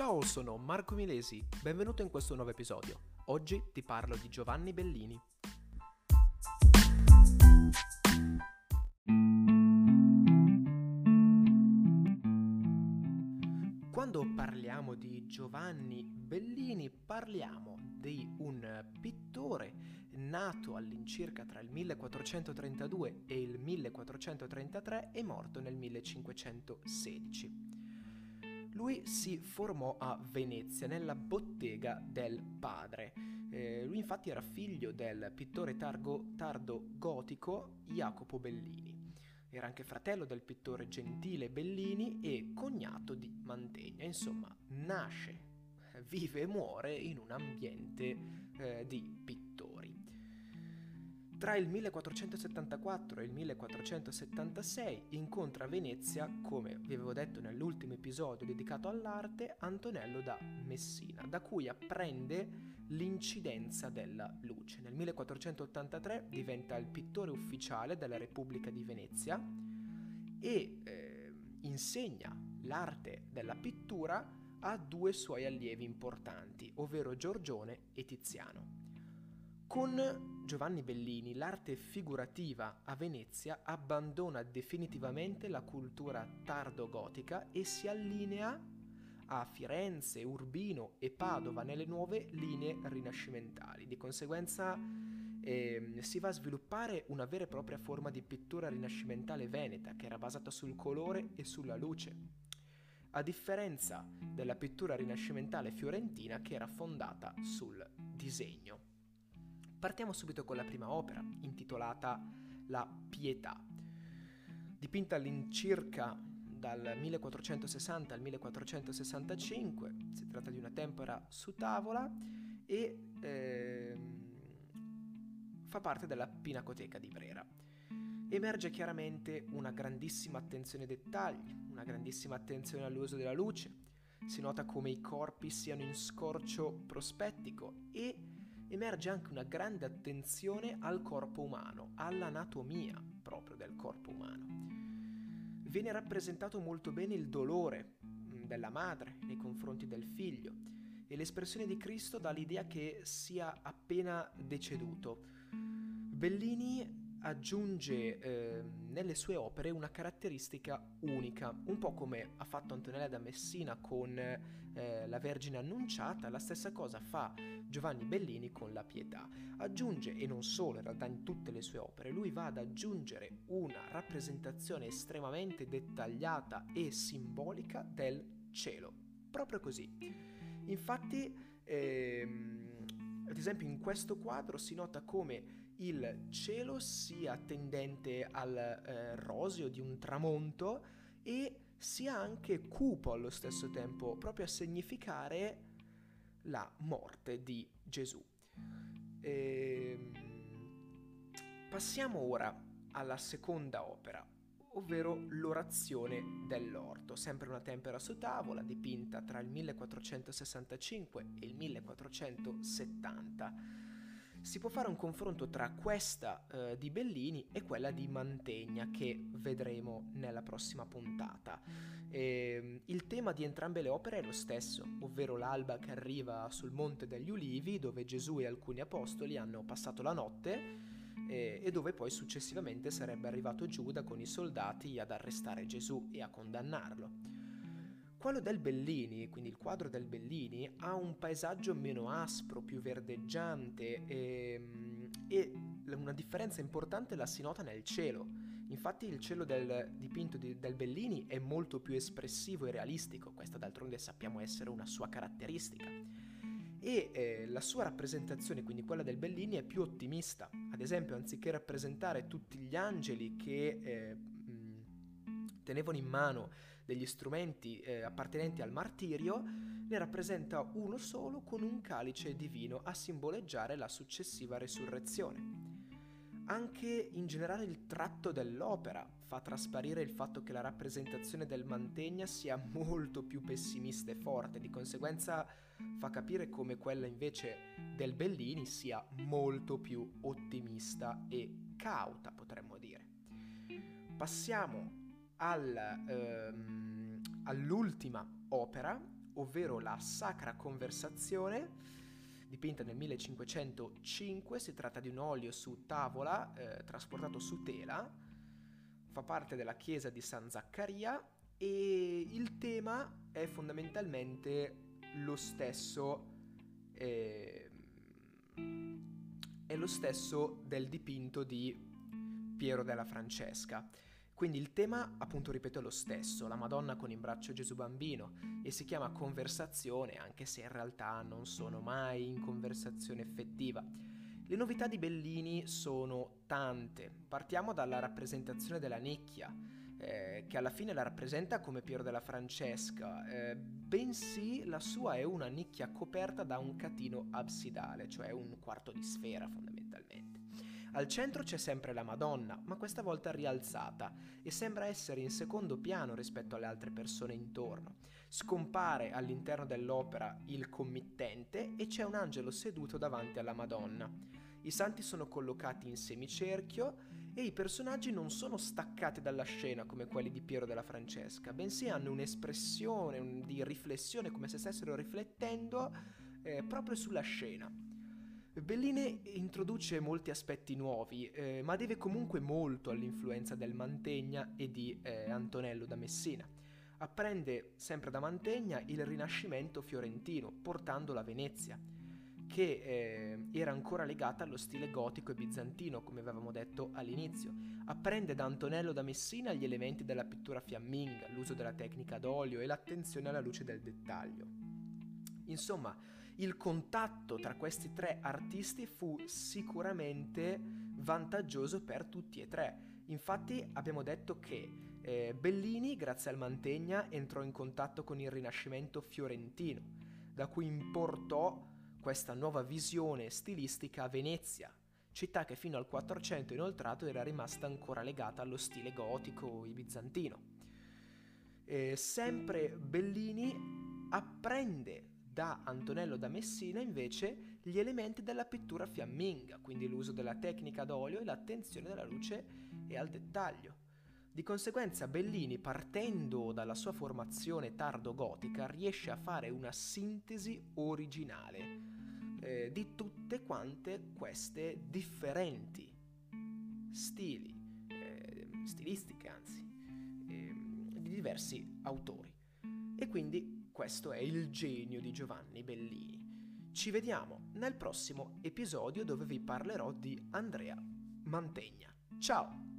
Ciao, sono Marco Milesi, benvenuto in questo nuovo episodio. Oggi ti parlo di Giovanni Bellini. Quando parliamo di Giovanni Bellini parliamo di un pittore nato all'incirca tra il 1432 e il 1433 e morto nel 1516. Lui si formò a Venezia, nella bottega del padre. Eh, lui infatti era figlio del pittore targo, tardo gotico Jacopo Bellini. Era anche fratello del pittore Gentile Bellini e cognato di Mantegna. Insomma, nasce, vive e muore in un ambiente eh, di pittori. Tra il 1474 e il 1476 incontra a Venezia, come vi avevo detto nell'ultimo episodio dedicato all'arte, Antonello da Messina, da cui apprende l'incidenza della luce. Nel 1483 diventa il pittore ufficiale della Repubblica di Venezia e eh, insegna l'arte della pittura a due suoi allievi importanti, ovvero Giorgione e Tiziano. Con Giovanni Bellini l'arte figurativa a Venezia abbandona definitivamente la cultura tardo-gotica e si allinea a Firenze, Urbino e Padova nelle nuove linee rinascimentali. Di conseguenza eh, si va a sviluppare una vera e propria forma di pittura rinascimentale veneta che era basata sul colore e sulla luce, a differenza della pittura rinascimentale fiorentina che era fondata sul disegno. Partiamo subito con la prima opera, intitolata La Pietà. Dipinta all'incirca dal 1460 al 1465, si tratta di una tempera su tavola e eh, fa parte della Pinacoteca di Brera. Emerge chiaramente una grandissima attenzione ai dettagli, una grandissima attenzione all'uso della luce, si nota come i corpi siano in scorcio prospettico e emerge anche una grande attenzione al corpo umano, all'anatomia proprio del corpo umano. Viene rappresentato molto bene il dolore mm, della madre nei confronti del figlio e l'espressione di Cristo dà l'idea che sia appena deceduto. Bellini aggiunge eh, nelle sue opere una caratteristica unica, un po' come ha fatto Antonella da Messina con eh, la Vergine Annunciata, la stessa cosa fa Giovanni Bellini con la Pietà. Aggiunge, e non solo in realtà in tutte le sue opere, lui va ad aggiungere una rappresentazione estremamente dettagliata e simbolica del cielo, proprio così. Infatti, ehm, ad esempio in questo quadro si nota come il cielo sia tendente al eh, roseo di un tramonto e sia anche cupo allo stesso tempo, proprio a significare la morte di Gesù. E... Ehm, passiamo ora alla seconda opera, ovvero l'orazione dell'orto, sempre una tempera su tavola dipinta tra il 1465 e il 1470 si può fare un confronto tra questa eh, di Bellini e quella di Mantegna che vedremo nella prossima puntata. E, ehm, il tema di entrambe le opere è lo stesso, ovvero l'alba che arriva sul Monte degli Ulivi dove Gesù e alcuni apostoli hanno passato la notte e, e dove poi successivamente sarebbe arrivato Giuda con i soldati ad arrestare Gesù e a condannarlo. Quello del Bellini, quindi il quadro del Bellini, ha un paesaggio meno aspro, più verdeggiante e, ehm, e una differenza importante la si nota nel cielo. Infatti il cielo del dipinto di, del Bellini è molto più espressivo e realistico, questa d'altronde sappiamo essere una sua caratteristica. E eh, la sua rappresentazione, quindi quella del Bellini, è più ottimista. Ad esempio, anziché rappresentare tutti gli angeli che eh, tenevano in mano degli strumenti eh, appartenenti al martirio, ne rappresenta uno solo con un calice di vino a simboleggiare la successiva resurrezione. Anche in generale il tratto dell'opera fa trasparire il fatto che la rappresentazione del Mantegna sia molto più pessimista e forte, di conseguenza fa capire come quella invece del Bellini sia molto più ottimista e cauta, potremmo dire. Passiamo al, ehm, all'ultima opera, ovvero la Sacra Conversazione, dipinta nel 1505, si tratta di un olio su tavola eh, trasportato su tela, fa parte della chiesa di San Zaccaria e il tema è fondamentalmente lo stesso eh, è lo stesso del dipinto di Piero della Francesca. Quindi il tema, appunto, ripeto, è lo stesso, la Madonna con in braccio Gesù bambino, e si chiama conversazione, anche se in realtà non sono mai in conversazione effettiva. Le novità di Bellini sono tante. Partiamo dalla rappresentazione della nicchia, eh, che alla fine la rappresenta come Piero della Francesca, eh, bensì la sua è una nicchia coperta da un catino absidale, cioè un quarto di sfera fondamentalmente. Al centro c'è sempre la Madonna, ma questa volta rialzata e sembra essere in secondo piano rispetto alle altre persone intorno. Scompare all'interno dell'opera il committente e c'è un angelo seduto davanti alla Madonna. I santi sono collocati in semicerchio e i personaggi non sono staccati dalla scena come quelli di Piero della Francesca, bensì hanno un'espressione un, di riflessione come se stessero riflettendo eh, proprio sulla scena. Bellini introduce molti aspetti nuovi, eh, ma deve comunque molto all'influenza del Mantegna e di eh, Antonello da Messina. Apprende sempre da Mantegna il Rinascimento fiorentino, portandolo a Venezia, che eh, era ancora legata allo stile gotico e bizantino, come avevamo detto all'inizio. Apprende da Antonello da Messina gli elementi della pittura fiamminga, l'uso della tecnica d'olio e l'attenzione alla luce del dettaglio. Insomma, il contatto tra questi tre artisti fu sicuramente vantaggioso per tutti e tre. Infatti abbiamo detto che eh, Bellini, grazie al Mantegna, entrò in contatto con il Rinascimento fiorentino, da cui importò questa nuova visione stilistica a Venezia, città che fino al 400 inoltrato era rimasta ancora legata allo stile gotico e bizantino. E sempre Bellini apprende da Antonello da Messina invece gli elementi della pittura fiamminga, quindi l'uso della tecnica d'olio e l'attenzione alla luce e al dettaglio. Di conseguenza Bellini, partendo dalla sua formazione tardo-gotica, riesce a fare una sintesi originale eh, di tutte quante queste differenti stili, eh, stilistiche anzi, eh, di diversi autori. E quindi questo è il genio di Giovanni Bellini. Ci vediamo nel prossimo episodio dove vi parlerò di Andrea Mantegna. Ciao!